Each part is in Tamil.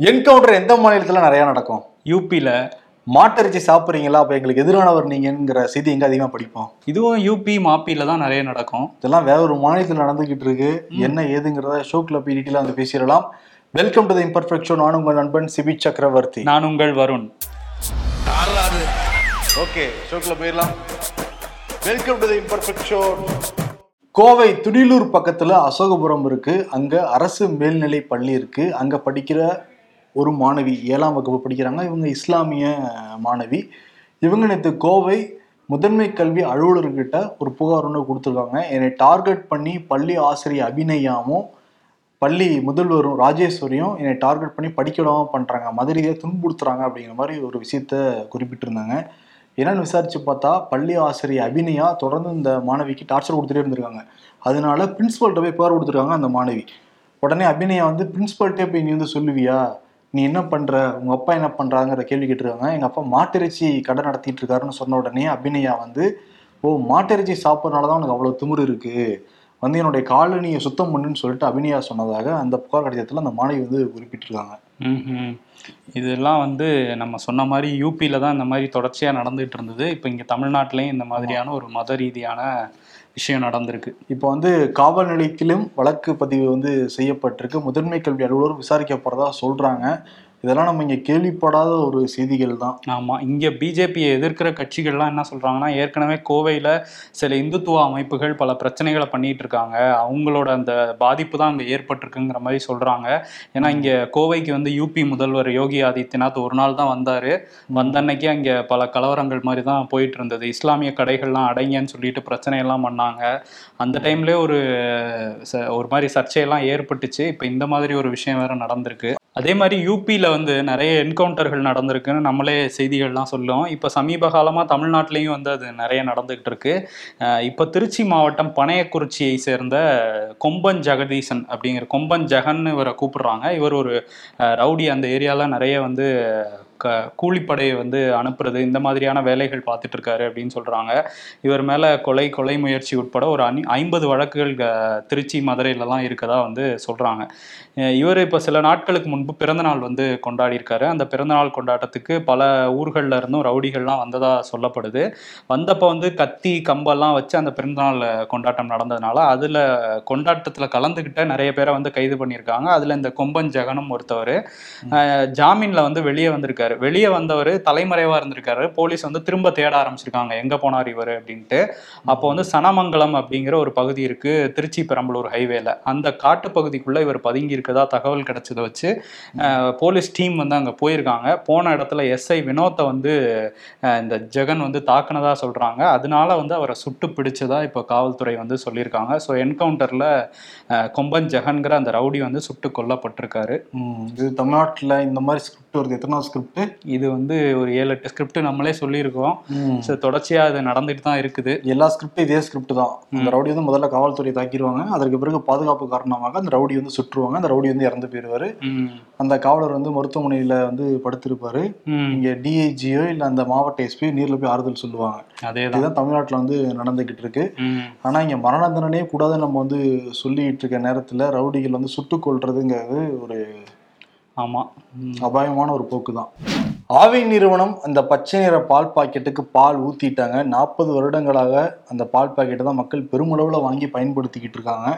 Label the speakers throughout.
Speaker 1: என்கவுண்டர் எந்த மாநிலத்துல நிறைய நடக்கும்?
Speaker 2: யூபியில்
Speaker 1: மாட்டிறைச்சி சாப்பிட்றீங்களா? அப்ப எங்களுக்கு எதிரானவர் நீங்கங்கிற செய்தி எங்க அதிகமா படிப்போம்?
Speaker 2: இதுவும் யூபி மாப்பியில் தான் நிறைய நடக்கும்.
Speaker 1: இதெல்லாம் வேற ஒரு மாநிலத்தில் நடந்துகிட்டு இருக்கு. என்ன ஏதுங்கிறத ஷோக்ல போய் டீட்டெயிலாக வந்து பேசிடலாம். Welcome to the imperfect show நான் உங்கள் நண்பன் சிபி சக்கரவர்த்தி.
Speaker 2: நான் உங்கள் வருண்.
Speaker 1: ஓகே ஷோக்ல போயிடலாம். Welcome to the imperfect show Kovai Thudiyalur பக்கத்துல அசோகபுரம் இருக்கு. அங்க அரசு மேல்நிலை பள்ளி இருக்கு. அங்க படிக்கிற ஒரு மாணவி ஏழாம் வகுப்பு படிக்கிறாங்க. இவங்க இஸ்லாமிய மாணவி. இவங்க நேற்று கோவை முதன்மை கல்வி அலுவலர்கிட்ட ஒரு புகார் ஒன்று கொடுத்துருக்காங்க. என்னை டார்கெட் பண்ணி பள்ளி ஆசிரியர் அபிநயாவும் பள்ளி முதல்வரும் ராஜேஸ்வரியும் என்னை டார்கெட் பண்ணி படிக்க விடாமல் பண்ணுறாங்க மதுரையை துன்புறுத்துறாங்க அப்படிங்கிற மாதிரி ஒரு விஷயத்த குறிப்பிட்டிருந்தாங்க. என்னன்னு விசாரிச்சு பார்த்தா பள்ளி ஆசிரியர் அபிநயா தொடர்ந்து இந்த மாணவிக்கு டார்ச்சர் கொடுத்துட்டே இருந்திருக்காங்க. அதனால பிரின்ஸ்பல்கிட்ட போய் புகார் கொடுத்துருக்காங்க அந்த மாணவி. உடனே அபிநயா வந்து பிரின்ஸ்பல்கிட்டே போய் நீ வந்து சொல்லுவியா? நீ என்ன பண்ற? உங்க அப்பா என்ன பண்றாங்கிற கேள்வி கேட்டிருக்காங்க. எங்க அப்பா மாட்டிறைச்சி கடை நடத்திட்டு இருக்காருன்னு சொன்ன உடனே அபிநயா வந்து ஓ மாட்டிறைச்சி சாப்பிட்றதுனால தான் உனக்கு அவ்வளவு திமிரு இருக்கு. வந்து என்னுடைய காலனியை சுத்தம் பண்ணுன்னு சொல்லிட்டு அபிநயா சொன்னதாக அந்த புகார் கடிதத்தில் அந்த மாணவி வந்து குறிப்பிட்டிருக்காங்க.
Speaker 2: இதெல்லாம் வந்து நம்ம சொன்ன மாதிரி யூபியில் தான் இந்த மாதிரி தொடர்ச்சியாக நடந்துகிட்டு இருந்தது. இப்போ இங்கே தமிழ்நாட்டிலையும் இந்த மாதிரியான ஒரு மத ரீதியான விஷயம் நடந்திருக்கு.
Speaker 1: இப்போ வந்து காவல் நிலையத்திலும் வழக்கு பதிவு வந்து செய்யப்பட்டிருக்கு. முதன்மை கல்வி அலுவலர் விசாரிக்க போகிறதா சொல்கிறாங்க இதெல்லாம் நம்ம இங்க கேள்விப்படாத ஒரு செய்திகள் தான்
Speaker 2: ஆமாம் இங்கே பிஜேபியை எதிர்க்கிற கட்சிகள்லாம் என்ன சொல்கிறாங்கன்னா ஏற்கனவே கோவையில் சில இந்துத்துவ அமைப்புகள் பல பிரச்சனைகளை பண்ணிட்டு இருக்காங்க அவங்களோட அந்த பாதிப்பு தான் அங்கே ஏற்பட்டிருக்குங்கிற மாதிரி சொல்கிறாங்க ஏன்னா இங்கே கோவைக்கு வந்து யூபி முதல்வர் யோகி ஆதித்யநாத் ஒரு நாள் தான் வந்தார். வந்த அன்னைக்கு அங்கே பல கலவரங்கள் மாதிரி தான் போயிட்டு இருந்தது இஸ்லாமிய கடைகள்லாம் அடைங்கன்னு சொல்லிட்டு பிரச்சனையெல்லாம் பண்ணாங்க. அந்த டைம்லேயே ஒரு ச- ஒரு மாதிரி சர்ச்சையெல்லாம் ஏற்பட்டுச்சு. இப்போ இந்த மாதிரி ஒரு விஷயம் வேற நடந்திருக்கு. அதே மாதிரி யூபியில் வந்து நிறைய என்கவுண்டர்கள் நடந்திருக்குன்னு நம்மளே செய்திகள்லாம் சொல்லுவோம். இப்போ சமீப காலமாக தமிழ்நாட்டிலையும் வந்து அது நிறைய நடந்துகிட்டு இருக்கு. இப்போ திருச்சி மாவட்டம் பனையக்குறிச்சியை சேர்ந்த கொம்பன் ஜெகதீசன் அப்படிங்கிற கொம்பன் ஜெகன் இவரை கூப்பிடுறாங்க. இவர் ஒரு ரவுடி அந்த ஏரியாவில் நிறைய வந்து க கூலிப்படையை வந்து அனுப்புறது இந்த மாதிரியான வேலைகள் பார்த்துட்டு இருக்காரு அப்படின்னு சொல்கிறாங்க இவர் மேலே கொலை கொலை முயற்சி உட்பட ஒரு அணி ஐம்பது வழக்குகள் திருச்சி மதுரையிலலாம் இருக்கதா வந்து சொல்கிறாங்க இவர் இப்போ சில நாட்களுக்கு முன்பு பிறந்தநாள் வந்து கொண்டாடி இருக்காரு அந்த பிறந்தநாள் கொண்டாட்டத்துக்கு பல ஊர்களில் இருந்தும் ரவுடிகள்லாம் வந்ததா சொல்லப்படுது. வந்தப்போ வந்து கத்தி கம்பெல்லாம் வச்சு அந்த பிறந்தநாள் கொண்டாட்டம் நடந்ததுனால அதில் கொண்டாட்டத்தில் கலந்துக்கிட்ட நிறைய பேரை வந்து கைது பண்ணியிருக்காங்க. அதில் இந்த கொம்பன் ஜெகனும் ஒருத்தவர். ஜாமீனில் வந்து வெளியே வந்திருக்காரு. வெளியே வந்தவர் தலைமறைவாக இருந்திருக்காரு. போலீஸ் வந்து திரும்ப தேட ஆரம்பிச்சிருக்காங்க. எங்கே போனார் இவர் அப்படின்ட்டு. அப்போ வந்து சனமங்கலம் அப்படிங்கிற ஒரு பகுதி இருக்கு. திருச்சி பெரம்பலூர் ஹைவேல. அந்த காட்டு பகுதிக்குள்ள இவர் பதுங்கி இருக்கதா தகவல் கிடைச்சதை வச்சு போலீஸ் டீம் வந்து அங்கே போயிருக்காங்க. போன இடத்துல எஸ்ஐ வினோத்தை வந்து இந்த ஜெகன் வந்து தாக்குனதா சொல்றாங்க. அதனால வந்து அவரை சுட்டு பிடிச்சதா இப்போ காவல்துறை வந்து சொல்லியிருக்காங்க. ஸோ என்கவுண்டர்ல கொம்பன் ஜெகன்கிற அந்த ரவுடி வந்து சுட்டு கொல்லப்பட்டிருக்காரு.
Speaker 1: இது தமிழ்நாட்டில் இந்த மாதிரி ஸ்கிரிப்ட் வருது எத்தனாவது ஸ்கிரிப்ட்
Speaker 2: இது வந்து ஒரு ஏழு எட்டு ஸ்கிரிப்ட் நம்மளே சொல்லியிருக்கோம். ஸோ தொடர்ச்சியா அது நடந்துட்டு தான் இருக்குது.
Speaker 1: எல்லா ஸ்கிரிப்டும் இதே ஸ்கிரிப்ட் தான். அந்த ரவுடி வந்து முதல்ல காவல்துறை தாக்கிடுவாங்க. அதற்கு பிறகு பாதுகாப்பு காரணமாக அந்த ரவுடி வந்து சுற்றுவாங்க. அந்த ரவுடி வந்து இறந்து போயிடுவாரு. அந்த காவலர் வந்து மருத்துவமனையில வந்து படுத்திருப்பாரு. இங்க டிஐஜியோ இல்ல அந்த மாவட்ட எஸ்பி நேர்ல போய் ஆறுதல் சொல்லுவாங்க.
Speaker 2: அதே தான்.
Speaker 1: இதுதான் தமிழ்நாட்டுல வந்து நடந்துகிட்டு இருக்கு.
Speaker 2: ம்.
Speaker 1: ஆனா இங்க மரண தண்டனையே கூடாதுன்னு நம்ம வந்து சொல்லிட்டு இருக்க நேரத்துல ரவுடிகள் வந்து சுட்டுக் கொல்றதுங்கிறது ஒரு
Speaker 2: ஆமா. ம்.
Speaker 1: அபாயமான ஒரு போக்கு தான் ஆவி நிறுவனம் அந்த பச்சை நிற பால் பாக்கெட்டுக்கு பால் ஊத்திட்டாங்க. நாற்பது வருடங்களாக அந்த பால் பாக்கெட்டை தான் மக்கள் பெருமளவில் வாங்கி பயன்படுத்திக்கிட்டு இருக்காங்க.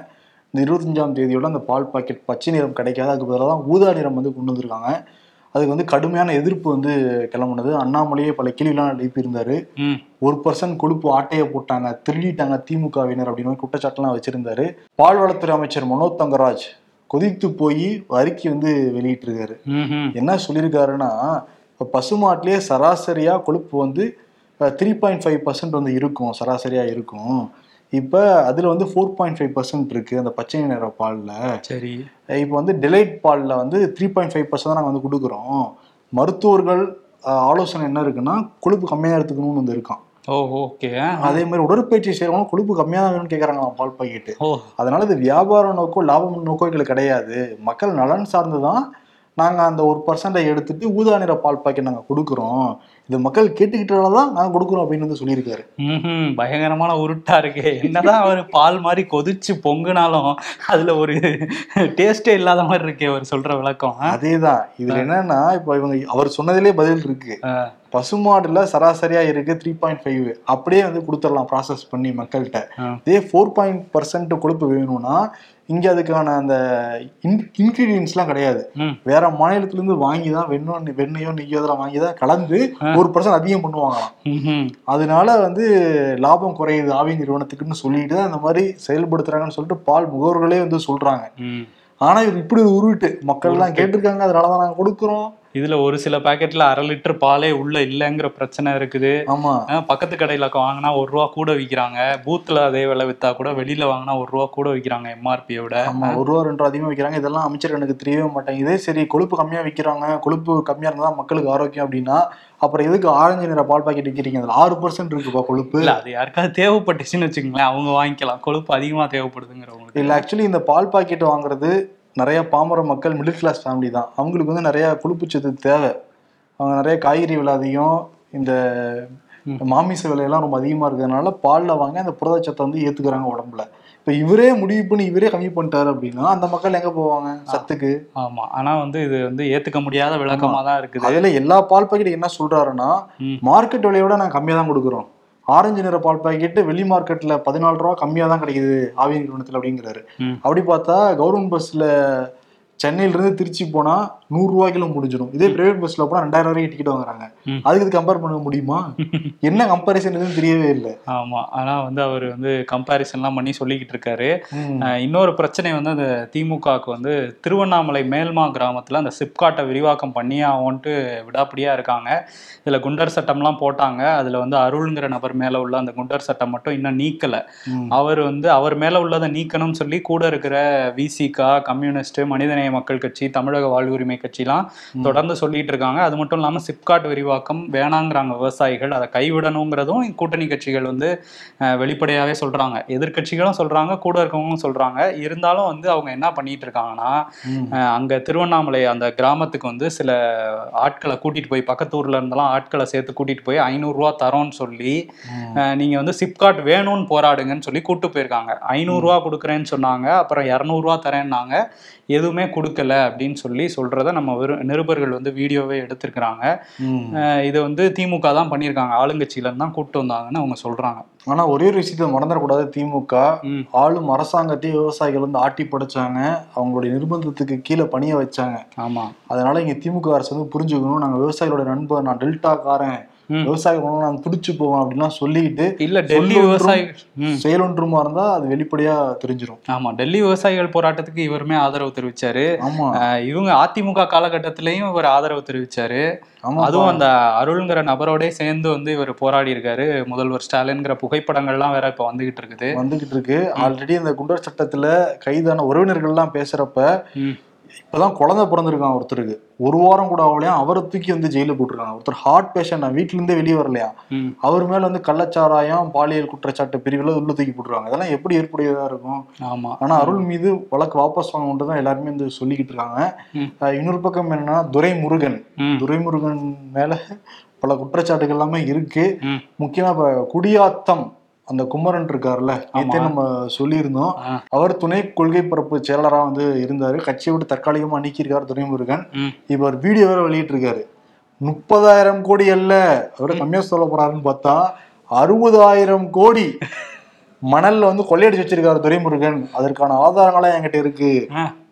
Speaker 1: இந்த இருபத்தஞ்சாம் தேதியோட அந்த பால் பாக்கெட் பச்சை நிறம் கிடைக்காது. அதுக்கு பதிலாக தான் ஊதா நிறம் வந்து கொண்டு வந்திருக்காங்க. அதுக்கு வந்து கடுமையான எதிர்ப்பு வந்து கிளம்புனது. அண்ணாமலையே பல கேள்விலாம் எழுப்பியிருந்தாரு. ஒரு பர்சன்ட் கொழுப்பு ஆட்டையை போட்டாங்க திருடிட்டாங்க திமுகவினர் அப்படின்னு குற்றச்சாட்டுலாம் வச்சிருந்தாரு. பால்வளத்துறை அமைச்சர் மனோஜ் தங்கராஜ் கொதித்து போய் அறிக்கை வந்து வெளியிட்டிருக்காரு. என்ன சொல்லியிருக்காருன்னா இப்போ பசுமாட்டிலே சராசரியா கொழுப்பு வந்து த்ரீ பாயிண்ட் ஃபைவ் பர்சன்ட் வந்து இருக்கும் சராசரியா இருக்கும். இப்போ அதில் வந்து ஃபோர் பாயிண்ட் ஃபைவ் பர்சன்ட் இருக்கு அந்த பச்சை நிற பாலில்.
Speaker 2: சரி.
Speaker 1: இப்போ வந்து டிலைட் பாலில் வந்து த்ரீ பாயிண்ட் ஃபைவ் பர்சன்ட் தான் நாங்கள் வந்து கொடுக்குறோம். மருத்துவர்கள் ஆலோசனை என்ன இருக்குன்னா கொழுப்பு கம்மியாக எடுத்துக்கணும்னு வந்து இருக்கான்.
Speaker 2: ஓ ஓகே.
Speaker 1: அதே மாதிரி உடற்பயிற்சி செய்யறவங்க கொழுப்பு கம்மியாக வேணும்னு கேட்குறாங்களாம் பால் பாக்கெட்டு.
Speaker 2: ஓ.
Speaker 1: அதனால இது வியாபார நோக்கம் லாபம் நோக்கம் எங்களுக்கு கிடையாது. மக்கள் நலன் சார்ந்து தான் நாங்கள் அந்த ஒரு பர்சன்டை எடுத்துட்டு ஊதா நிற பால் பாக்கெட் நாங்கள் கொடுக்குறோம். இது மக்கள் கேட்டுக்கிட்டதால தான் நாங்க கொடுக்குறோம் அப்படின்னு வந்து சொல்லியிருக்காரு.
Speaker 2: ம்ஹும். பயங்கரமான உருட்டா இருக்கு. என்னதான் அவர் பால் மாதிரி கொதிச்சு பொங்குனாலும் அதுல ஒரு டேஸ்டே இல்லாத மாதிரி இருக்கே அவர் சொல்ற விளக்கம்?
Speaker 1: அதேதான். இதுல என்னன்னா இப்ப இவங்க அவர் சொன்னதிலே பதில் இருக்கு. பசுமாடுல சராசரியா இருக்கு த்ரீ பாயிண்ட் ஃபைவ் அப்படியே வந்து கொடுத்துடலாம் ப்ராசஸ் பண்ணி மக்கள்கிட்ட. இதே ஃபோர் பாயிண்ட் பர்சன்ட் கொழுப்பு வேணும்னா இங்க அதுக்கான அந்த இன்கிரீடியன்ஸ்லாம் கிடையாது. வேற மாநிலத்துல இருந்து வாங்கி தான் வெண்ணோ வெண்ணையோ நெய்யோ இதெல்லாம் வாங்கி தான் கலந்து ஒரு பர்சன்ட் அதிகம் பண்ணுவாங்களாம். அதனால வந்து லாபம் குறையுது ஆவி நிறுவனத்துக்குன்னு சொல்லிட்டு தான் இந்த மாதிரி செயல்படுத்துறாங்கன்னு சொல்லிட்டு பால் முகவர்களே வந்து சொல்றாங்க. ஆனா இது இப்படி ஒரு உருட்டு மக்கள் எல்லாம் கேட்டிருக்காங்க அதனாலதான் நாங்க கொடுக்குறோம்
Speaker 2: இதுல ஒரு சில பாக்கெட்ல அரை லிட்டர் பாலே உள்ள இல்லைங்கிற பிரச்சனை இருக்குது.
Speaker 1: ஆமா.
Speaker 2: பக்கத்து கடையில வாங்கினா ஒரு ரூபா கூட விக்கிறாங்க. பூத்துல அதே விலை வித்தா கூட வெளியில வாங்கினா ஒரு ரூபா கூட விக்கிறாங்க எம்ஆர்பியை விட.
Speaker 1: ஆமா ஒரு ரூபா ரெண்டு ரூபா அதிகமா விற்கிறாங்க இதெல்லாம் அமைச்சர் எனக்கு தெரியவே மாட்டேங்குது சரி கொழுப்பு கம்மியா விற்கிறாங்க கொழுப்பு கம்மியா இருந்தா மக்களுக்கு ஆரோக்கியம் அப்படின்னா அப்புறம் எதுக்கு ஆரஞ்சு நிற பால் பாக்கெட் விற்கிறீங்க அதுல ஆறு பர்சன்ட் இருக்குப்பா கொழுப்பு.
Speaker 2: இல்ல அது யாருக்காவது தேவைப்பட்டுச்சுன்னு வச்சுக்கோங்களேன். அவங்க வாங்கிக்கலாம். கொழுப்பு அதிகமா தேவைப்படுதுங்கிறவங்களுக்கு.
Speaker 1: இல்ல ஆக்சுவலி இந்த பால் பாக்கெட் வாங்குறது நிறைய பாமர மக்கள் மிடில் கிளாஸ் ஃபேமிலி தான். அவங்களுக்கு வந்து நிறைய கொழுப்புச்சத்து தேவை. அவங்க நிறைய காய்கறி விலை அதிகம். இந்த மாமிச விலையெல்லாம் ரொம்ப அதிகமா இருக்கிறதுனால பால்ல வாங்கி அந்த புரதச்சத்தை வந்து ஏத்துக்கிறாங்க உடம்புல. இப்ப இவரே முடிவு பண்ணி இவரே கம்மி பண்ணிட்டாரு அப்படின்னா அந்த மக்கள் எங்க போவாங்க? சத்துக்கு.
Speaker 2: ஆமா. ஆனா வந்து இது வந்து ஏத்துக்க முடியாத விளக்கமா தான் இருக்குது.
Speaker 1: அதுல எல்லா பால் பாக்கெட் என்ன சொல்றாருன்னா
Speaker 2: ம்.
Speaker 1: மார்க்கெட் விலையோட நாங்க கம்மியா தான் கொடுக்குறோம். ஆரஞ்சு நிற பால் பாக்கெட் வெளி மார்க்கெட்ல பதினாலு ரூபா கம்மியா தான் கிடைக்குது ஆவி நிறுவனத்துல அப்படிங்கிறாரு. அப்படி பார்த்தா கவர்மெண்ட் பஸ்ல சென்னையில இருந்து திருச்சி போனா நூறு ரூபாய்க்குள்ள முடிஞ்சிடும். இதே பிரைவேட் பஸ்ல போனா ரெண்டாயிரம் வரைக்கும் டிக்கெட் வாங்குறாங்க. அதுக்கு கம்பேர் பண்ண முடியுமா? என்ன கம்பேரிசன் எதுவும் தெரியவே இல்லை.
Speaker 2: ஆமா. ஆனா வந்து அவர் வந்து கம்பாரிசன்லாம் பண்ணி சொல்லிக்கிட்டு இருக்காரு. இன்னொரு பிரச்சனை வந்து அந்த திமுகவுக்கு வந்து திருவண்ணாமலை மேல்மா கிராமத்துல அந்த சிப்காட்டை விரிவாக்கம் பண்ணி அவன்ட்டு விடாப்பிடியா இருக்காங்க. இதுல குண்டர் சட்டம்லாம் போட்டாங்க. அதுல வந்து அருள்ங்கிற நபர் மேல உள்ள அந்த குண்டர் சட்டம் மட்டும் இன்னும் நீக்கல. அவர் வந்து அவர் மேல உள்ளதை நீக்கணும்னு சொல்லி கூட இருக்கிற விசிகா கம்யூனிஸ்ட் மனிதநேய மக்கள் கட்சி தமிழக வாழ்வுரிமை கட்சிலாம் தொடர்ந்து சொல்லிட்டு இருக்காங்க. அது மட்டும் இல்லாமல் சிப்காட் விரிவாக்கம் வேணாங்கிறாங்க விவசாயிகள். அதை கைவிடணுங்கிறதும் கூட்டணி கட்சிகள் வந்து வெளிப்படையாகவே சொல்றாங்க. எதிர்க்கட்சிகளும் சொல்றாங்க கூட இருக்கவங்களும் சொல்றாங்க. இருந்தாலும் வந்து அவங்க என்ன பண்ணிட்டு இருக்காங்கன்னா அங்க திருவண்ணாமலை அந்த கிராமத்துக்கு வந்து சில ஆட்களை கூட்டிட்டு போய் பக்கத்து ஊர்ல இருந்தெல்லாம் ஆட்களை சேர்த்து கூட்டிட்டு போய் ஐநூறுரூவா தரோன்னு சொல்லி நீங்க வந்து சிப்காட் வேணும்னு போராடுங்கன்னு சொல்லி கூட்டு போயிருக்காங்க. ஐநூறுரூவா கொடுக்குறேன்னு சொன்னாங்க. அப்புறம் இரநூறுவா தரேன்னாங்க. எதுவுமே கொடுக்கல அப்படின்னு சொல்லி சொல்றத நம்ம நிருபர்கள் வந்து வீடியோவே எடுத்திருக்கிறாங்க. இதை வந்து திமுக தான் பண்ணியிருக்காங்க. ஆளுங்கட்சியில இருந்து தான் கூப்பிட்டு வந்தாங்கன்னு அவங்க சொல்றாங்க.
Speaker 1: ஆனா ஒரே ஒரு விஷயத்த மறந்துடக்கூடாது. திமுக. ஆளும் அரசாங்கத்தையும் விவசாயிகள் வந்து ஆட்டி படைச்சாங்க. அவங்களுடைய நிர்பந்தத்துக்கு கீழே பணிய வச்சாங்க.
Speaker 2: ஆமா.
Speaker 1: அதனால இங்க திமுக அரசு வந்து புரிஞ்சுக்கணும் நாங்க விவசாயிகளோட நண்பர் நான் டெல்டாக்காரன். விவசாயிகள் நான் துடிச்சு போவேன் அப்படின்லாம் சொல்லிக்கிட்டு
Speaker 2: இல்ல டெல்லி விவசாயிகள்.
Speaker 1: செயலொன்றுமா இருந்தா அது வெளிப்படையா தெரிஞ்சிரும்.
Speaker 2: ஆமா டெல்லி விவசாயிகள் போராட்டத்துக்கு இவருமே ஆதரவு தெரிவிச்சாரு.
Speaker 1: ஆமா.
Speaker 2: இவங்க அதிமுக காலகட்டத்திலயும் இவர் ஆதரவு தெரிவிச்சாரு.
Speaker 1: ஆமா
Speaker 2: அதுவும் அந்த அருள்ங்கிற நபரோடே சேர்ந்து வந்து இவர் போராடி இருக்காரு. முதல்வர் ஸ்டாலின்ங்கிற புகைப்படங்கள்லாம் வேற இப்ப வந்துகிட்டு இருக்குது.
Speaker 1: வந்துகிட்டு இருக்கு. ஆல்ரெடி அந்த குண்டர் சட்டத்துல கைதான உறவினர்கள்லாம் பேசுறப்ப. இப்பதான் குழந்தை பிறந்திருக்கான் ஒருத்தருக்கு. ஒரு வாரம் கூட ஆகலையா? அவரை தூக்கி வந்து ஜெயில போட்டிருக்காங்க. ஒருத்தர் ஹார்ட் பேஷண்ட் நான் வீட்டுல இருந்தே வெளியே வரலையா. அவர் மேல வந்து கள்ளச்சாராயம் பாலியல் குற்றச்சாட்டு பிரிவுல உள்ள தூக்கி போட்டுருவாங்க இதெல்லாம் எப்படி ஏற்புடையதா இருக்கும்?
Speaker 2: ஆமா.
Speaker 1: ஆனா அருள் மீது வழக்கு வாபஸ் வாங்கணுன்ட்டு தான் எல்லாருமே வந்து சொல்லிக்கிட்டு இருக்காங்க. இன்னொரு பக்கம் என்னன்னா துரைமுருகன். துரைமுருகன் மேல பல குற்றச்சாட்டுகள் எல்லாமே இருக்கு. முக்கியமா இப்ப குடியாத்தம். அந்த குமரன் இருக்காருல்ல நேத்தே நம்ம சொல்லியிருந்தோம். அவர் துணை கொள்கை பரப்பு செயலரா வந்து இருந்தாரு. கட்சியை விட்டு தற்காலிகமா நீக்கியிருக்காரு துரைமுருகன். இப்ப ஒரு வீடியோ வேற வெளியிட்டு இருக்காரு முப்பதாயிரம் கோடி அல்ல அவரை கம்மியா சொல்ல போறாருன்னு பார்த்தா அறுபதாயிரம் கோடி மணல்ல வந்து கொள்ளையடிச்சு வச்சிருக்காரு துரைமுருகன். அதற்கான ஆதாரங்களாம் என்கிட்ட இருக்கு.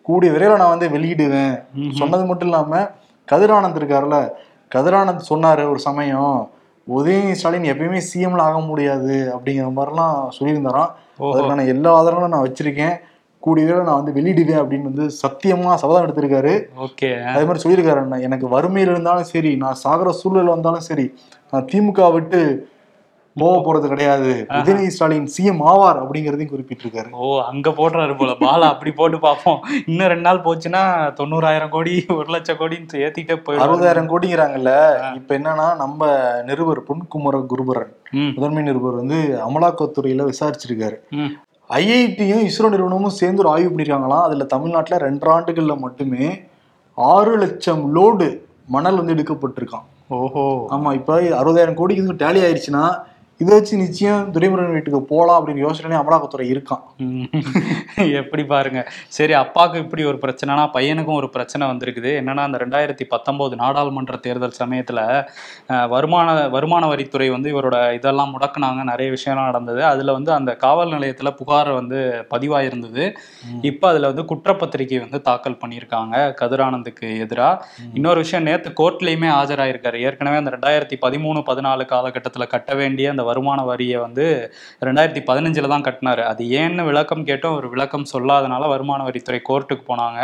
Speaker 1: கூடிய விரைவில் நான் வந்து வெளியிடுவேன். சொன்னது மட்டும் இல்லாம கதிரானந்த் இருக்காருல்ல கதிரானந்த் சொன்னாரு ஒரு சமயம் உதயநிதி ஸ்டாலின் எப்பயுமே சிஎம்ல ஆக முடியாது அப்படிங்கிற மாதிரிலாம் சொல்லியிருந்தாராம். அதற்கான எல்லா ஆதாரங்களும் நான் வச்சிருக்கேன். கூடிய நான் வந்து வெளியிடுவேன் அப்படின்னு வந்து சத்தியமா சபதம் எடுத்திருக்காரு.
Speaker 2: ஓகே.
Speaker 1: அதே மாதிரி சொல்லியிருக்காரு அண்ணா, எனக்கு வறுமையில் இருந்தாலும் சரி நான் சாகிற சூழல் வந்தாலும் சரி நான் திமுக விட்டு போக போறது கிடையாது. உதயநிதி ஸ்டாலின் சிஎம் ஆவார் அப்படிங்கறதையும் குறிப்பிட்டிருக்காரு.
Speaker 2: ஓ அங்க போடுறாரு போல. பாலா அப்படி போட்டு பார்ப்போம். இன்னும் ரெண்டு நாள் போச்சுன்னா தொண்ணூறாயிரம் கோடி ஒரு லட்சம் கோடின்னு ஏத்திட்டே போயிடும்
Speaker 1: அறுபதாயிரம் கோடிங்கிறாங்கல்ல இப்ப என்னன்னா நம்ம நிருபர் பொன்குமர குருபரன் முதன்மை நிருபர் வந்து அமலாக்கத்துறையில விசாரிச்சிருக்காரு. ஐஐடியும் இஸ்ரோ நிறுவனமும் சேர்ந்து ஒரு ஆய்வு பண்ணிருக்காங்களாம். அதுல தமிழ்நாட்டுல ரெண்டு ஆண்டுகள்ல மட்டுமே ஆறு லட்சம் லோடு மணல் வந்து எடுக்கப்பட்டிருக்கான்
Speaker 2: ஓஹோ.
Speaker 1: ஆமா இப்ப அறுபதாயிரம் கோடிக்கு டேலி ஆயிடுச்சுன்னா இதை வச்சு நிச்சயம் துரைமுருகன் வீட்டுக்கு போலாம் அப்படின்னு யோசனை அமலாக்கத்துறை இருக்கான்.
Speaker 2: எப்படி பாருங்க. சரி அப்பாவுக்கு இப்படி ஒரு பிரச்சனைனா பையனுக்கும் ஒரு பிரச்சனை வந்திருக்குது. என்னன்னா அந்த ரெண்டாயிரத்தி பத்தொன்பது நாடாளுமன்ற தேர்தல் சமயத்துல வருமான வருமான வரித்துறை வந்து இவரோட இதெல்லாம் முடக்குனாங்க. நிறைய விஷயம்லாம் நடந்தது. அதுல வந்து அந்த காவல் நிலையத்துல புகார் வந்து பதிவாயிருந்தது. இப்போ அதுல வந்து குற்றப்பத்திரிகை வந்து தாக்கல் பண்ணியிருக்காங்க கதிரானந்துக்கு எதிரா. இன்னொரு விஷயம் நேத்து கோர்ட்லயுமே ஆஜராயிருக்காரு. ஏற்கனவே அந்த ரெண்டாயிரத்தி பதிமூணு பதினாலு காலகட்டத்துல கட்ட வேண்டிய அந்த வருமான வரியை வந்து ரெண்டாயிரத்தி பதினஞ்சுல தான் கட்டினாரு. அது ஏன்னு விளக்கம் கேட்டோம். ஒரு விளக்கம் சொல்லாதனால வருமான வரித்துறை கோர்ட்டுக்கு போனாங்க.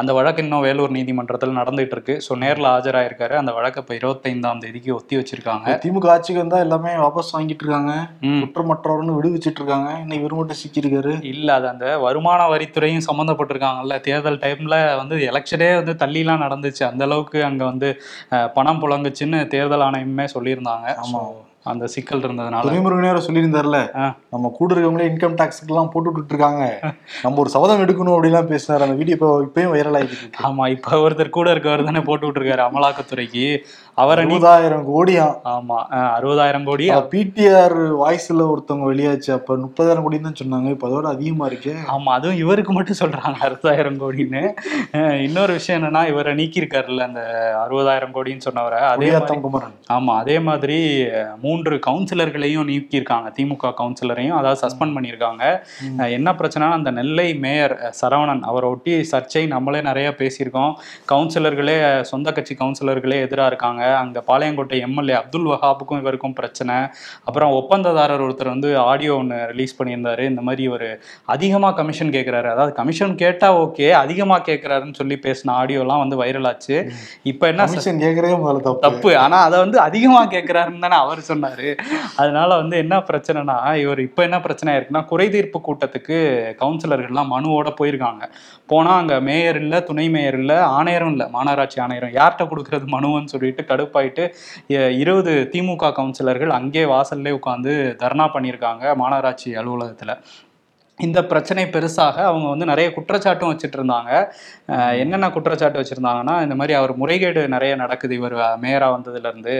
Speaker 2: அந்த வழக்கு இன்னும் வேலூர் நீதிமன்றத்தில் நடந்துட்டு இருக்கு ஸோ நேரில் ஆஜராயிருக்காரு. அந்த வழக்கை இப்போ இருபத்தைந்தாம் தேதிக்கு ஒத்தி வச்சிருக்காங்க.
Speaker 1: திமுக ஆட்சிக்கு வந்தா எல்லாமே வாபஸ் வாங்கிட்டு இருக்காங்க. குற்றமற்றவர்னு விடுவிச்சிட்டு இருக்காங்க இன்னும் இவர் மட்டும் சிக்கியிருக்காரு.
Speaker 2: இல்ல அது அந்த வருமான வரித்துறையும் சம்மந்தப்பட்டிருக்காங்கல்ல தேர்தல் டைம்ல வந்து எலெக்ஷனே வந்து தள்ளிலாம் நடந்துச்சு. அந்த அளவுக்கு அங்க வந்து பணம் புழங்குச்சுன்னு தேர்தல் ஆணையமே சொல்லியிருந்தாங்க.
Speaker 1: ஆமா.
Speaker 2: அந்த சிக்கல் இருந்ததுனால.
Speaker 1: துரைமுருகனே வேற சொல்லியிருந்தாருல. நம்ம கூட இருக்கவங்களே இன்கம் டாக்ஸ்க்கு எல்லாம் போட்டு விட்டுட்டு இருக்காங்க நம்ம ஒரு சபதம் எடுக்கணும் அப்படிலாம் பேசினாரு. அந்த வீடியோ இப்போ இப்பயும் வைரல் ஆகிட்டு இருக்கு.
Speaker 2: ஆமா இப்ப ஒருத்தர் கூட இருக்கவர் தானே போட்டு விட்டுருக்காரு அமலாக்கத்துறைக்கு. அவரை
Speaker 1: அறுபதாயிரம் கோடியா?
Speaker 2: ஆமா அறுபதாயிரம் கோடி.
Speaker 1: பிடிஆர் வாய்ஸ்ல ஒருத்தவங்க வெளியாச்சு. அப்ப முப்பதாயிரம் கோடி தான் சொன்னாங்க. இப்ப அதோட அதிகமா இருக்கே.
Speaker 2: ஆமா அதுவும் இவருக்கு மட்டும் சொல்றாங்க அறுபதாயிரம் கோடின்னு. இன்னொரு விஷயம் என்னன்னா இவரை நீக்கியிருக்காருல்ல அந்த அறுபதாயிரம் கோடின்னு சொன்னவரை. அதே
Speaker 1: குமரன்.
Speaker 2: ஆமா அதே மாதிரி அஹ், மூன்று கவுன்சிலர்களையும் நீக்கியிருக்காங்க. திமுக கவுன்சிலரையும் அதாவது சஸ்பெண்ட் பண்ணியிருக்காங்க. என்ன பிரச்சனைனா அந்த நெல்லை மேயர் சரவணன் அவரை ஒட்டி சர்ச்சை நம்மளே நிறைய பேசியிருக்கோம். கவுன்சிலர்களே சொந்த கட்சி கவுன்சிலர்களே எதிராக இருக்காங்க. அங்க பாளையங்கோட்டை எம்எல்ஏ அப்துல் வஹாபுக்கும் இவருக்கும் பிரச்சனை. அப்புறம் ஒப்பந்ததாரர் ஒருத்தர் வந்து ஆடியோ ஒன்று ரிலீஸ் பண்ணியிருந்தாரு. இந்த மாதிரி இவர் அதிகமாக கமிஷன் கேட்குறாரு அதாவது கமிஷன் கேட்டா ஓகே அதிகமாக கேட்குறாருன்னு சொல்லி பேசின ஆடியோலாம் வந்து வைரல் ஆச்சு. இப்போ என்ன
Speaker 1: கமிஷன் கேட்கறதே முதல்ல தப்பு.
Speaker 2: தப்பு. ஆனா அதை வந்து அதிகமா கேட்கிறாருன்னு தானே அவர் சொன்னாரு. அதனால வந்து என்ன பிரச்சனைனா இவர் இப்போ என்ன பிரச்சனை ஆயிருக்குன்னா குறைதீர்ப்பு கூட்டத்துக்கு கவுன்சிலர்கள்லாம் மனுவோட போயிருக்காங்க. போனா அங்க மேயர் இல்ல துணை மேயர் இல்ல ஆணையரும் இல்ல மாநகராட்சி ஆணையரும். யார்கிட்ட கொடுக்கறது மனுவன்னு சொல்லிட்டு கடுப்பாயிட்டு இருபது திமுக கவுன்சிலர்கள் அங்கே வாசல்லே உட்காந்து தர்ணா பண்ணியிருக்காங்க மாநகராட்சி அலுவலகத்துல. இந்த பிரச்சனை பெருசாக அவங்க வந்து நிறைய குற்றச்சாட்டும் வச்சுட்டு இருந்தாங்க என்னென்ன குற்றச்சாட்டு வச்சிருந்தாங்கன்னா இந்த மாதிரி அவர் முறைகேடு நிறைய நடக்குது. இவர் மேயரா வந்ததுல இருந்து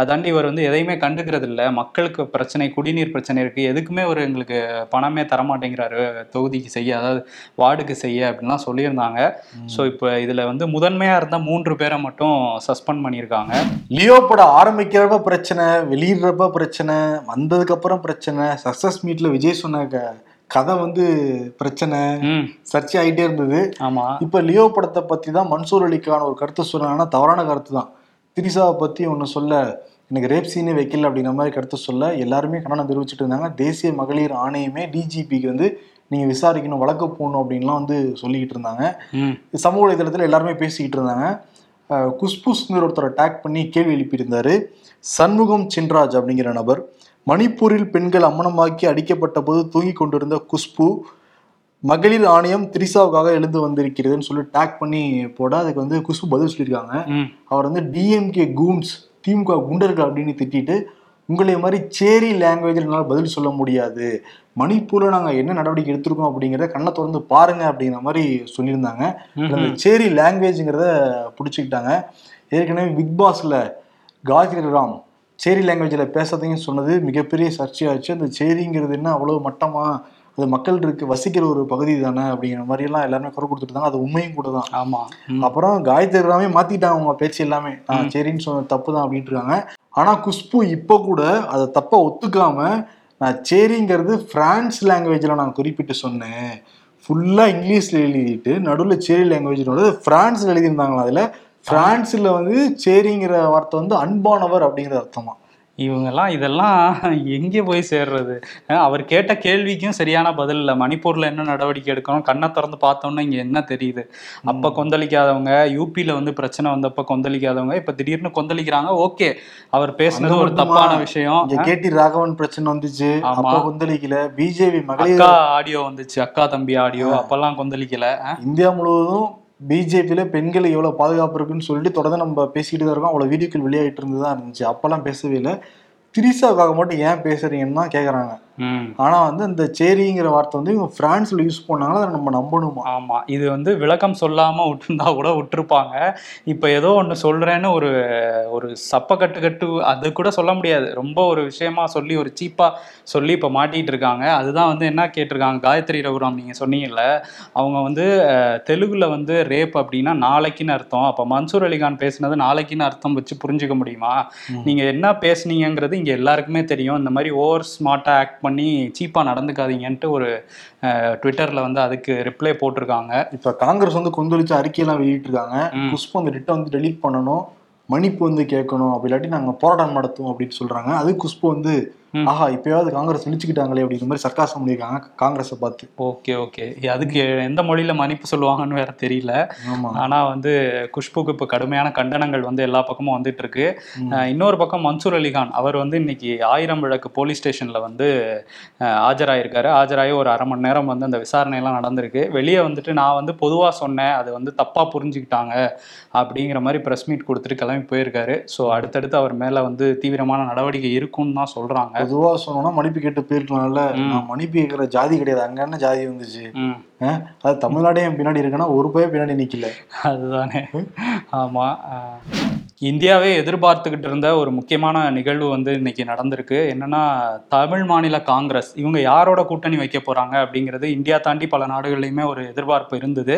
Speaker 2: அதாண்டி இவர் வந்து எதையுமே கண்டுக்கிறது இல்ல மக்களுக்கு பிரச்சனை குடிநீர் பிரச்சனை இருக்கு. எதுக்குமே ஒரு எங்களுக்கு பணமே தரமாட்டேங்கிறாரு. தொகுதிக்கு செய்ய அதாவது வார்டுக்கு செய்ய அப்படின்லாம் சொல்லியிருந்தாங்க. ஸோ இப்போ இதுல வந்து முதன்மையா இருந்த மூன்று பேரை மட்டும் சஸ்பெண்ட் பண்ணியிருக்காங்க.
Speaker 1: லியோ படம் ஆரம்பிக்கிறப்ப பிரச்சனை வெளியிடுறப்ப பிரச்சனை வந்ததுக்கு அப்புறம் பிரச்சனை சக்சஸ் மீட்ல விஜய் சொன்ன கதை வந்து பிரச்சனை சர்ச்சை ஆயிட்டே இருந்தது.
Speaker 2: ஆமா.
Speaker 1: இப்ப லியோ படத்தை பத்தி தான் மன்சூர் அலிக்கான ஒரு கருத்து சொன்னாங்கன்னா தவறான கருத்து தான் திரிசாவை பத்தி ஒன்று சொல்ல எனக்கு ரேப் சீனே வைக்கல அப்படிங்கிற மாதிரி கருத்து சொல்ல எல்லாருமே கண்டனம் தெரிவிச்சிட்டு இருந்தாங்க. தேசிய மகளிர் ஆணையமே டிஜிபிக்கு வந்து நீங்க விசாரிக்கணும் வழக்கு போகணும் அப்படின்லாம் வந்து சொல்லிக்கிட்டு இருந்தாங்க. சமூக வலைதளத்தில் எல்லாருமே பேசிக்கிட்டு இருந்தாங்க. அஹ் குஸ்புஸ்ங்கிற ஒருத்தரை டேக் பண்ணி கேள்வி எழுப்பியிருந்தாரு. சண்முகம் சின்ராஜ் அப்படிங்கிற நபர். மணிப்பூரில் பெண்கள் அம்மனமாக்கி அடிக்கப்பட்ட போது தூங்கி கொண்டிருந்த குஷ்பு மகளிர் ஆணையம் திரிசாவுக்காக எழுந்து வந்திருக்கிறதுன்னு சொல்லி டேக் பண்ணி போட அதுக்கு வந்து குஷ்பு பதில் சொல்லியிருக்காங்க. அவர் வந்து டிஎம்கே கூன்ஸ் திமுக குண்டர்கள் அப்படின்னு திட்டிட்டு உங்களை மாதிரி சேரி லாங்குவேஜில் என்னால் பதில் சொல்ல முடியாது. மணிப்பூரில் நாங்கள் என்ன நடவடிக்கை எடுத்திருக்கோம் அப்படிங்கிறத கண்ணை திறந்து பாருங்க அப்படிங்கிற மாதிரி சொல்லியிருந்தாங்க. அந்த சேரி லாங்குவேஜுங்கிறத பிடிச்சிக்கிட்டாங்க. ஏற்கனவே பிக் பாஸ்ல காயத்ரி ராம் சேரி லாங்குவேஜில் பேசுறதையும் சொன்னது மிகப்பெரிய சர்ச்சையாச்சு. அந்த சேரிங்கிறது என்ன அவ்வளோ மட்டமா? அது மக்கள் இருக்கு வசிக்கிற ஒரு பகுதி தானே அப்படிங்கிற மாதிரி எல்லாம் எல்லாருமே குறை கொடுத்துட்டு இருந்தாங்க அது உண்மையும் கூட தான்.
Speaker 2: ஆமா.
Speaker 1: அப்புறம் காயத்ரி ராமே மாத்திட்டாங்க அவங்க பேச்சு எல்லாமே. நான் சரின்னு சொன்ன தப்பு தான் அப்படின்ட்டு இருக்காங்க ஆனா குஷ்பு இப்போ கூட அதை தப்பா ஒத்துக்காம நான் சேரிங்கிறது பிரான்ஸ் லாங்குவேஜ்ல நான் குறிப்பிட்டு சொன்னேன். ஃபுல்லா இங்கிலீஷ்ல எழுதிட்டு நடுவில் சேரி லாங்குவேஜ் பிரான்ஸ்ல எழுதியிருந்தாங்களா அதுல. பிரான்ஸ்ல வந்து சேரிங்கிற வார்த்தை வந்து அன்பானவர் அப்படிங்கிற அர்த்தமா?
Speaker 2: இவங்கெல்லாம் இதெல்லாம் எங்கே போய் சேர்றது? அவர் கேட்ட கேள்விக்கும் சரியான பதில் இல்லை. மணிப்பூர்ல என்ன நடவடிக்கை எடுக்கணும்? கண்ணை திறந்து பார்த்தோம்னா இங்க என்ன தெரியுது? அப்ப கொந்தளிக்காதவங்க யூபியில வந்து பிரச்சனை வந்தப்ப கொந்தளிக்காதவங்க இப்ப திடீர்னு கொந்தளிக்கிறாங்க ஓகே. அவர் பேசுனது ஒரு? தப்பான விஷயம்.
Speaker 1: கேடி ராகவன் பிரச்சனை வந்துச்சு. அப்ப கொந்தளிக்கல. பிஜேபி மகளிர்
Speaker 2: அக்கா ஆடியோ வந்துச்சு. அக்கா தம்பி ஆடியோ. அப்பெல்லாம் கொந்தளிக்கல.
Speaker 1: இந்தியா முழுவதும் பிஜேபியில் பெண்கள் எவ்வளோ பாதுகாப்பு இருக்குன்னு சொல்லிட்டு தொடர்ந்து நம்ம பேசிக்கிட்டு தான் இருக்கோம். அவ்வளோ வீடியோக்கள் வெளியாகிட்டு இருந்துதான் இருந்துச்சு. அப்போல்லாம் பேசவே இல்லை. திரிசாவுக்காக மட்டும் ஏன் பேசுறீங்கன்னு தான் கேட்குறாங்க
Speaker 2: ம்.
Speaker 1: ஆனா வந்து இந்த சேரிங்கிற வார்த்தை வந்து இவங்க பிரான்ஸ்ல யூஸ் பண்ணாங்களா அதை நம்ம நம்பணுமா?
Speaker 2: ஆமா. இது வந்து விளக்கம் சொல்லாம விட்டுருந்தா கூட விட்டுருப்பாங்க. இப்ப ஏதோ ஒண்ணு சொல்றேன்னு ஒரு ஒரு சப்ப கட்டு கட்டு அது கூட சொல்ல முடியாது. ரொம்ப ஒரு விஷயமா சொல்லி ஒரு சீப்பா சொல்லி இப்ப மாட்டிட்டு இருக்காங்க அதுதான் வந்து என்ன கேட்டிருக்காங்க காயத்ரி ரகுராம் நீங்க சொன்னீங்கல்ல அவங்க வந்து தெலுங்குல வந்து ரேப் அப்படின்னா நாளைக்குன்னு அர்த்தம். அப்ப மன்சூர் அலிகான் பேசுனது நாளைக்குன்னு அர்த்தம் வச்சு புரிஞ்சுக்க முடியுமா? நீங்க என்ன பேசுனீங்கங்கிறது இங்க எல்லாருக்குமே தெரியும். இந்த மாதிரி ஓவர் ஸ்மார்ட்டா ஆக்ட் பண்ணி சீப்பா நடந்துக்காதீங்கன்ட்டு ஒரு ட்விட்டர்ல வந்து அதுக்கு ரிப்ளை போட்டிருக்காங்க.
Speaker 1: இப்ப காங்கிரஸ் வந்து கொந்தளிச்சு அறிக்கையெல்லாம் வெளியிட்டிருக்காங்க. குஷ்பு அந்த ரிட்டை வந்து டெலீட் பண்ணணும். மன்னிப்பு வந்து கேட்கணும் அப்படி இல்லாட்டி நாங்க போராட்டம் நடத்துவோம் அப்படின்னு சொல்றாங்க. அது குஷ்பு வந்து. ஆஹா இப்பயாவது காங்கிரஸ் நினைச்சுக்கிட்டாங்களே அப்படிங்கிற மாதிரி சர்க்காசம் பண்ணியிருக்காங்க காங்கிரஸை பார்த்து.
Speaker 2: Okay okay. அதுக்கு எந்த மொழியில மன்னிப்பு சொல்லுவாங்கன்னு வேற தெரியல. ஆனா வந்து குஷ்புக்கு இப்போ கடுமையான கண்டனங்கள் வந்து எல்லா பக்கமும் வந்துட்டு இருக்கு இன்னொரு பக்கம் மன்சூர் அலிகான் அவர் வந்து இன்னைக்கு ஆயிரம் விளக்கு போலீஸ் ஸ்டேஷன்ல வந்து ஆஜராயிருக்காரு. ஆஜராகி ஒரு அரை மணி நேரம் வந்து அந்த விசாரணை எல்லாம் நடந்திருக்கு. வெளியே வந்துட்டு நான் வந்து பொதுவா சொன்னேன் அது வந்து தப்பா புரிஞ்சுக்கிட்டாங்க அப்படிங்கிற மாதிரி ப்ரெஸ் மீட் கொடுத்துட்டு கிளம்பி போயிருக்காரு. ஸோ அடுத்தடுத்து அவர் மேல வந்து தீவிரமான நடவடிக்கை இருக்கும்னு தான் சொல்றாங்க.
Speaker 1: பொதுவா சொன்னோம்னா மன்னிப்பு கேட்டு போயிருக்கலாம்ல. நான் மன்னிப்பு கேட்கிற ஜாதி கிடையாது. அங்க என்ன ஜாதி வந்துச்சு? அது தமிழ்நாடே பின்னாடி இருக்குன்னா ஒரு பய பின்னாடி நிக்கல.
Speaker 2: அதுதானே. ஆமா. அஹ், இந்தியாவே எதிர்பார்த்துக்கிட்டு இருந்த ஒரு முக்கியமான நிகழ்வு வந்து இன்னைக்கு நடந்திருக்கு. என்னன்னா தமிழ் மாநில காங்கிரஸ். இவங்க யாரோட கூட்டணி வைக்க போறாங்க அப்படிங்கிறது இந்தியா தாண்டி பல நாடுகள்லையுமே ஒரு எதிர்பார்ப்பு இருந்தது.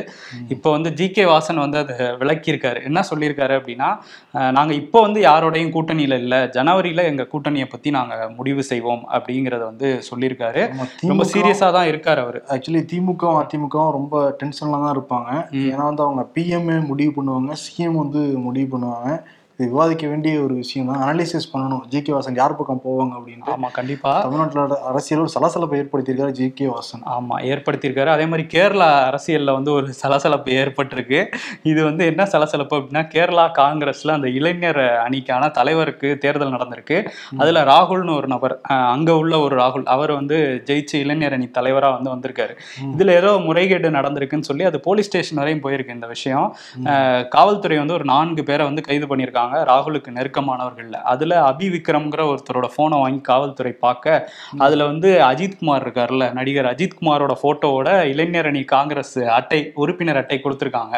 Speaker 2: இப்போ வந்து ஜி கே வாசன் வந்து அதை விளக்கியிருக்காரு. என்ன சொல்லியிருக்காரு அப்படின்னா அஹ், நாங்க இப்போ வந்து யாரோடையும் கூட்டணியில இல்லை. ஜனவரியில எங்க கூட்டணியை பத்தி நாங்க முடிவு செய்வோம் அப்படிங்கறத வந்து சொல்லியிருக்காரு. ரொம்ப
Speaker 1: திமுக
Speaker 2: சீரியஸா தான் இருக்காரு அவரு.
Speaker 1: ஆக்சுவலி திமுகவும் அதிமுகவும் ரொம்ப டென்ஷன்ல தான் இருப்பாங்க. ஏன்னா வந்து அவங்க பிஎம்ஏ முடிவு பண்ணுவாங்க சிஎம் வந்து முடிவு பண்ணுவாங்க. இது விவாதிக்க வேண்டிய ஒரு விஷயம் தான் அனலிசிஸ் பண்ணணும். ஜி கே வாசன் யார் பக்கம் போவாங்க அப்படின்ட்டு
Speaker 2: ஆமா கண்டிப்பா.
Speaker 1: தமிழ்நாட்டில் அரசியல் ஒரு சலசலப்பை ஏற்படுத்தியிருக்காரு ஜி கே வாசன்.
Speaker 2: ஆமா ஏற்படுத்தியிருக்காரு. அதே மாதிரி கேரளா அரசியல்ல வந்து ஒரு சலசலப்பு ஏற்பட்டிருக்கு. இது வந்து என்ன சலசலப்பு அப்படின்னா கேரளா காங்கிரஸ்ல அந்த இளைஞர் அணிக்கான தலைவருக்கு தேர்தல் நடந்திருக்கு. அதுல ராகுல்னு ஒரு நபர் அங்க உள்ள ஒரு ராகுல் அவர் வந்து ஜெயிச்சு இளைஞர் அணி தலைவரா வந்து வந்திருக்காரு. இதுல ஏதோ முறைகேடு நடந்திருக்குன்னு சொல்லி அது போலீஸ் ஸ்டேஷன் வரையும் போயிருக்கு இந்த விஷயம். காவல்துறை வந்து ஒரு நான்கு பேரை வந்து கைது பண்ணியிருக்காங்க. ராகுலுக்கு நெருக்கமானவர்கள்ல. அதுல அபி விக்ரம்ங்கிற ஒருத்தரோட போனை வாங்கி காவல்துறை பார்க்க அதுல வந்து அஜித் குமார் இருக்காருல்ல நடிகர் அஜித் குமாரோட போட்டோவோட இளைஞர் அணி காங்கிரஸ் அட்டை உறுப்பினர் அட்டை கொடுத்துருக்காங்க.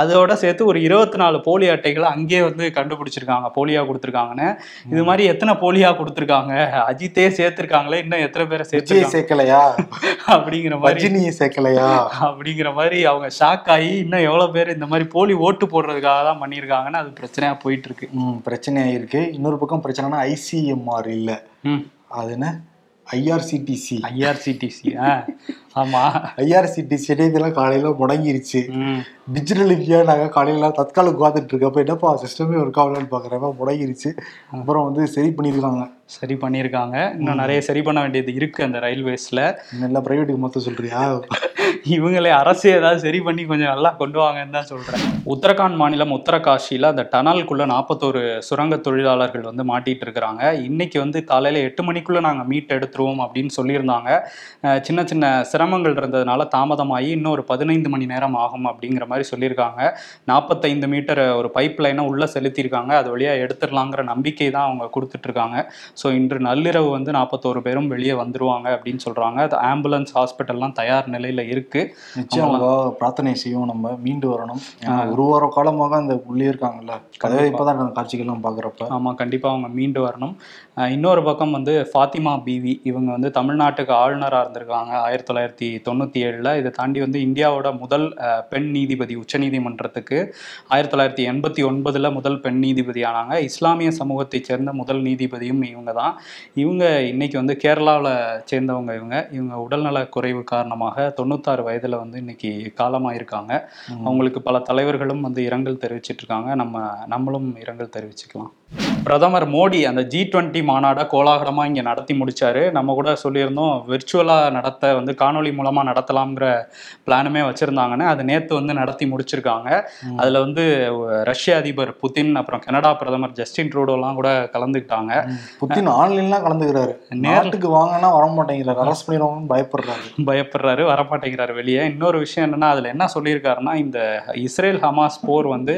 Speaker 2: அதோட சேர்த்து ஒரு இருபத்தி நாலு போலி அட்டைகளை அங்கேயே வந்து கண்டுபிடிச்சிருக்காங்க போலியா கொடுத்துருக்காங்கன்னு. இது மாதிரி எத்தனை போலியா கொடுத்துருக்காங்க? அஜித்தே சேர்த்திருக்காங்களே இன்னும் எத்தனை பேரை சேர்த்து
Speaker 1: சேர்க்கலையா?
Speaker 2: அப்படிங்கிற மாதிரி.
Speaker 1: சேர்க்கலையா?
Speaker 2: அப்படிங்கிற மாதிரி அவங்க ஷாக் ஆகி இன்னும் எவ்வளவு பேர் இந்த மாதிரி போலி ஓட்டு போடுறதுக்காக தான் பண்ணியிருக்காங்கன்னு அது பிரச்சனையா போயிட்டு இருக்கு
Speaker 1: ம் பிரச்சனையா இருக்கு இன்னொரு பக்கம் பிரச்சனைனா ஐசிஎம்ஆர் இல்ல. அது என்ன? ஐஆர்சிடிசி
Speaker 2: ஐஆர்சிடிசி ஆமா.
Speaker 1: ஐஆர்சிடிசி இதெல்லாம் காலையில முடங்கிருச்சு. டிஜிட்டல் இந்தியா நாங்கள் காலையில தற்காலம் உட்காந்துட்டு இருக்கப்ப என்னப்பா சிஸ்டமே ஒர்க் ஆகலன்னு பார்க்குறப்ப முடங்கிருச்சு. அப்புறம் வந்து சரி பண்ணியிருக்காங்க.
Speaker 2: சரி பண்ணியிருக்காங்க. இன்னும் நிறைய சரி பண்ண வேண்டியது இருக்கு அந்த ரயில்வேஸ்ல
Speaker 1: நல்லா பிரைவேட்டுக்கு மொத்தம் சொல்றியா?
Speaker 2: இவங்களே அரசு ஏதாவது சரி பண்ணி கொஞ்சம் நல்லா கொண்டு வாங்கன்னு தான் சொல்றேன். உத்தரகாண்ட் மாநிலம் உத்தரகாஷியில் அந்த டனலுக்குள்ள நாற்பத்தோரு சுரங்க தொழிலாளர்கள் வந்து மாட்டிட்டு இருக்கிறாங்க. இன்னைக்கு வந்து காலையில எட்டு மணிக்குள்ள நாங்கள் மீட் எடுத்துருவோம் அப்படின்னு சொல்லியிருந்தாங்க. சின்ன சின்ன சிரமங்கள் இருந்ததுனால தாமதமாகி இன்னும் ஒரு பதினைந்து மணி நேரம் ஆகும் அப்படிங்கிற மாதிரி சொல்லியிருக்காங்க. நாற்பத்தைந்து மீட்டர் ஒரு பைப் லைனை உள்ள செலுத்தியிருக்காங்க. அது வழியாக எடுத்துடலாங்கிற நம்பிக்கை தான் அவங்க கொடுத்துட்டு இருக்காங்க. ஸோ இன்று நள்ளிரவு வந்து நாற்பத்தோரு பேரும் வெளியே வந்துருவாங்க அப்படின்னு சொல்றாங்க. அது ஆம்புலன்ஸ் ஹாஸ்பிட்டல்லாம் தயார் நிலையில்
Speaker 1: நிலையில இருக்கு. பிரார்த்தனை செய்வோம் நம்ம. மீண்டு வரணும். ஒரு வார காலமாக அந்த உள்ளே இருக்காங்கல்ல. அதாவது இப்பதான் காட்சிகள்லாம் பாக்குறப்ப
Speaker 2: ஆமா கண்டிப்பா அவங்க மீண்டு வரணும். இன்னொரு பக்கம் வந்து ஃபாத்திமா பிவி. இவங்க வந்து தமிழ்நாட்டுக்கு ஆளுநரா இருந்திருக்காங்க. ஆயிரத்தி தொள்ளாயிரத்தி தொண்ணூத்தி ஏழுல. இதை தாண்டி வந்து இந்தியாவோட முதல் பெண் நீதிபதி உச்சநீதிமன்றத்துக்கு ஆயிரத்தி தொள்ளாயிரத்தி எண்பத்தி ஒன்பதுல முதல் பெண் நீதிபதி ஆனாங்க. இஸ்லாமிய சமூகத்தை சேர்ந்த முதல் நீதிபதியும் இவங்க தான் இவங்க இன்னைக்கு வந்து கேரளாவில் சேர்ந்தவங்க இவங்க. இவங்க உடல்நல குறைவு காரணமாக தொண்ணூத்தாறு வயதுல வந்து இன்னைக்கு காலமாயிருக்காங்க. அவங்களுக்கு பல தலைவர்களும் வந்து இரங்கல் தெரிவிச்சிட்டு இருக்காங்க நம்ம நம்மளும் இரங்கல் தெரிவிச்சுக்கலாம். பிரதமர் மோடி அந்த ஜி டுவெண்ட்டி மாநாடை கோலாகலமா இங்க நடத்தி முடிச்சாரு. நம்ம கூட சொல்லியிருந்தோம் விர்ச்சுவலா நடத்த வந்து காணொளி மூலமா நடத்தலாம்ங்கிற பிளானுமே வச்சிருந்தாங்கன்னு அது நேத்து வந்து நடத்தி முடிச்சிருக்காங்க. அதுல வந்து ரஷ்ய அதிபர் புதின் அப்புறம் கனடா பிரதமர் ஜஸ்டின் ட்ரூடோலாம் கூட கலந்துக்கிட்டாங்க.
Speaker 1: ம். புத்தின் ஆன்லைன்லாம் கலந்துக்கிறாரு. நாட்டுக்கு வாங்கன்னா வர மாட்டேங்கிறாரு அரெஸ்ட் பண்ணிடுவாங்கன்னு பயப்படுறாரு.
Speaker 2: பயப்படுறாரு வரமாட்டேங்கிறாரு வெளியே. இன்னொரு விஷயம் என்னன்னா அதுல என்ன சொல்லியிருக்காருன்னா இந்த இஸ்ரேல் ஹமாஸ் போர் வந்து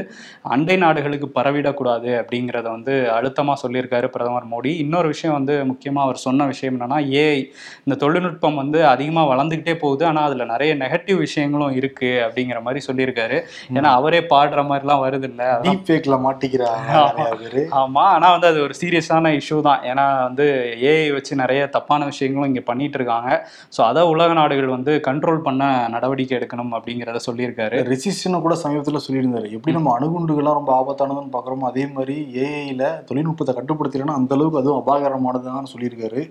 Speaker 2: அண்டை நாடுகளுக்கு பரவிடக்கூடாது அப்படிங்கிறத வந்து அழுத்தமா சொல்லியிருக்காரு பிரதமர் மோடி. இன்னொரு விஷயம் வந்து முக்கியமா அவர் சொன்ன விஷயம் என்னன்னா ஏஐ இந்த தொழில்நுட்பம் வந்து அதிகமா வளர்ந்துகிட்டே போகுது. ஆனா அதுல நிறைய நெகட்டிவ் விஷயங்களும் இருக்கு அப்படிங்கிற மாதிரி சொல்லியிருக்காரு. ஏன்னா அவரே பாடுற மாதிரிலாம் வருது இல்ல.
Speaker 1: டீப் ஃபேக்ல மாட்டிக்கிறாங்க நிறைய பேரு.
Speaker 2: ஆமா. ஆனா வந்து அது ஒரு சீரியஸான இஷ்யூ தான். ஏன்னா வந்து ஏஐ வச்சு நிறைய தப்பான விஷயங்களும் இங்க பண்ணிட்டு இருக்காங்க. ஸோ அதை உலக நாடுகள் வந்து கண்ட்ரோல் பண்ண நடவடிக்கை எடுக்கணும் அப்படிங்கிறத சொல்லியிருக்காரு.
Speaker 1: ரெசிஸ்டனும் கூட சமீபத்துல சொல்லியிருந்தாரு. எப்படி நம்ம அணுகுண்டுகள்லாம் ரொம்ப ஆபத்தானதுன்னு பாக்குறோமோ அதே மாதிரி ஏஐல தொழில்நுட்பத்தை கட்டுப்படுத்தலைன்னா அந்த அளவுக்கு அதுவும் அபாயகரமானதுதான் சொல்லியிருக்காரு.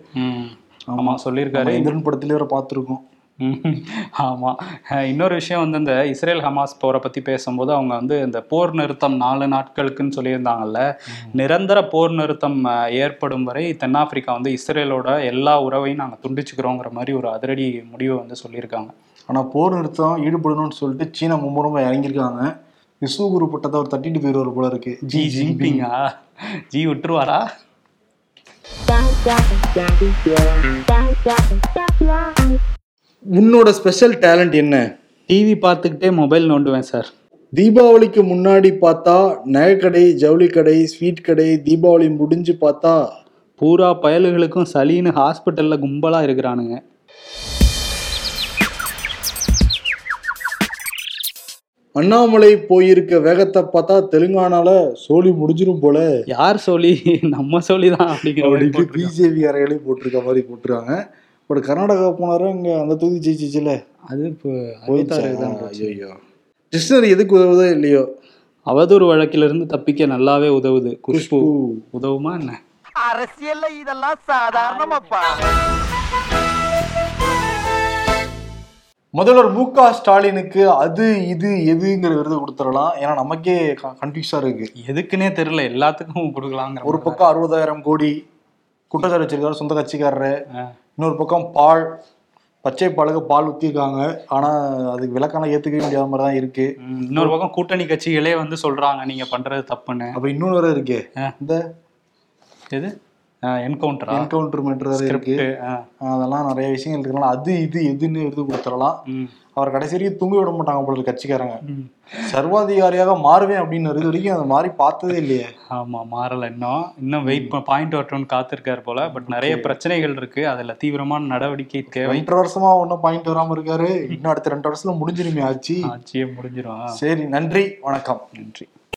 Speaker 2: ஆமா. சொல்லியிருக்காரு.
Speaker 1: இந்திரன் படத்திலே பார்த்துருக்கோம்.
Speaker 2: ம்ஹும். ஆமா. அஹ் இன்னொரு விஷயம் வந்து இந்த இஸ்ரேல் ஹமாஸ் போரை பத்தி பேசும்போது அவங்க வந்து இந்த போர் நிறுத்தம் நாலு நாட்களுக்குன்னு சொல்லியிருந்தாங்கல்ல. நிரந்தர போர் நிறுத்தம் ஏற்படும் வரை தென்னாப்பிரிக்கா வந்து இஸ்ரேலோட எல்லா உறவையும் நாங்க துண்டிச்சுக்கிறோங்கிற மாதிரி ஒரு அதிரடி முடிவை வந்து சொல்லியிருக்காங்க.
Speaker 1: ஆனா போர் நிறுத்தம் ஈடுபடணும்னு சொல்லிட்டு சீனா மும்முரமா இறங்கியிருக்காங்க. விஸ்வகுரு பட்டத்தை அவர் தட்டிட்டு போயிடுவார் போல இருக்கு.
Speaker 2: ஜி ஜின்பிங்கா? ஜி விட்டுருவாரா?
Speaker 1: உன்னோட ஸ்பெஷல் டேலண்ட் என்ன?
Speaker 2: டிவி பார்த்துக்கிட்டே மொபைல் நோண்டுவேன் சார்
Speaker 1: தீபாவளிக்கு முன்னாடி பார்த்தா நகைக்கடை ஜவுளி கடை ஸ்வீட் கடை தீபாவளி முடிஞ்சு பார்த்தா
Speaker 2: பூரா பயல்களுக்கும் சளின்னு ஹாஸ்பிட்டல்ல கும்பலா இருக்கிறானுங்க.
Speaker 1: அண்ணாமலை போயிருக்க வேகத்தை பார்த்தா தெலுங்கானால சோலி முடிஞ்சிரும் போல.
Speaker 2: யார் சொல்லி நம்ம சொல்லி தான் அப்படிங்கிற மாதிரி
Speaker 1: அப்படின்ட்டு. பிஜேபி அறைகளே போட்டிருக்க மாதிரி போட்டிருக்காங்க. பட் கர்நாடகா போனாரு இங்க அந்த தொகுதி ஜெயிச்சிச்சுல?
Speaker 2: அது இப்போ.
Speaker 1: ஐயோ டிக்ஷனரி எதுக்கு உதவுதோ இல்லையோ?
Speaker 2: அவதூறு வழக்கிலிருந்து தப்பிக்க நல்லாவே உதவுது. குஷ்பு. உதவுமா என்ன?
Speaker 3: அரசியல்ல இதெல்லாம் சாதாரணமாப்பா.
Speaker 1: முதல்வர் மு க ஸ்டாலினுக்கு அது இது எதுங்கிற விருது கொடுத்துடலாம். ஏன்னா நமக்கே கன்ஃபியூஸா இருக்கு.
Speaker 2: எதுக்குன்னே தெரியல. எல்லாத்துக்கும் கொடுக்கலாங்கிற
Speaker 1: ஒரு பக்கம் அறுபதாயிரம் கோடி குற்றச்சாட்டு வச்சிருக்காரு சொந்த கட்சிக்காரரு. இன்னொரு பக்கம் பால் பச்சை பாலுக்கு பால் ஊத்திருக்காங்க ஆனா அதுக்கு விளக்கான ஏத்துக்கவே முடியாத மாதிரி தான் இருக்கு.
Speaker 2: இன்னொரு பக்கம் கூட்டணி கட்சிகளே வந்து சொல்றாங்க நீங்க பண்றது தப்புன்னு.
Speaker 1: அப்ப இன்னொரு வேற இருக்கே. இந்த
Speaker 2: எது? என்கவுண்டரா
Speaker 1: என்கவுண்டர் மேட்டர் வேற இருக்கு. அதெல்லாம் நிறைய விஷயங்கள் இருக்கனால அது இது எதுன்னு விருது கொடுத்துடலாம். அவர் கடைசி வரைக்கும் தூங்க விட மாட்டாங்க போல கட்சிக்காரங்க. சர்வாதிகாரியாக மாறுவேன் அப்படின்னு இது வரைக்கும் அந்த மாதிரி பார்த்ததே இல்லையே.
Speaker 2: ஆமா மாறல இன்னும். இன்னும் வெயிட் பாயிண்ட் வரட்டும்னு காத்திருக்காரு போல. பட் நிறைய பிரச்சனைகள் இருக்கு. அதுல தீவிரமான நடவடிக்கை தேவை.
Speaker 1: ரெண்டரை வருஷமா ஒன்றும் பாயிண்ட் வராம இருக்காரு. இன்னும் அடுத்த ரெண்டு வருஷத்துல முடிஞ்சிருமே ஆச்சு
Speaker 2: ஆட்சியே முடிஞ்சிரும்.
Speaker 1: சரி நன்றி. வணக்கம்.
Speaker 2: நன்றி.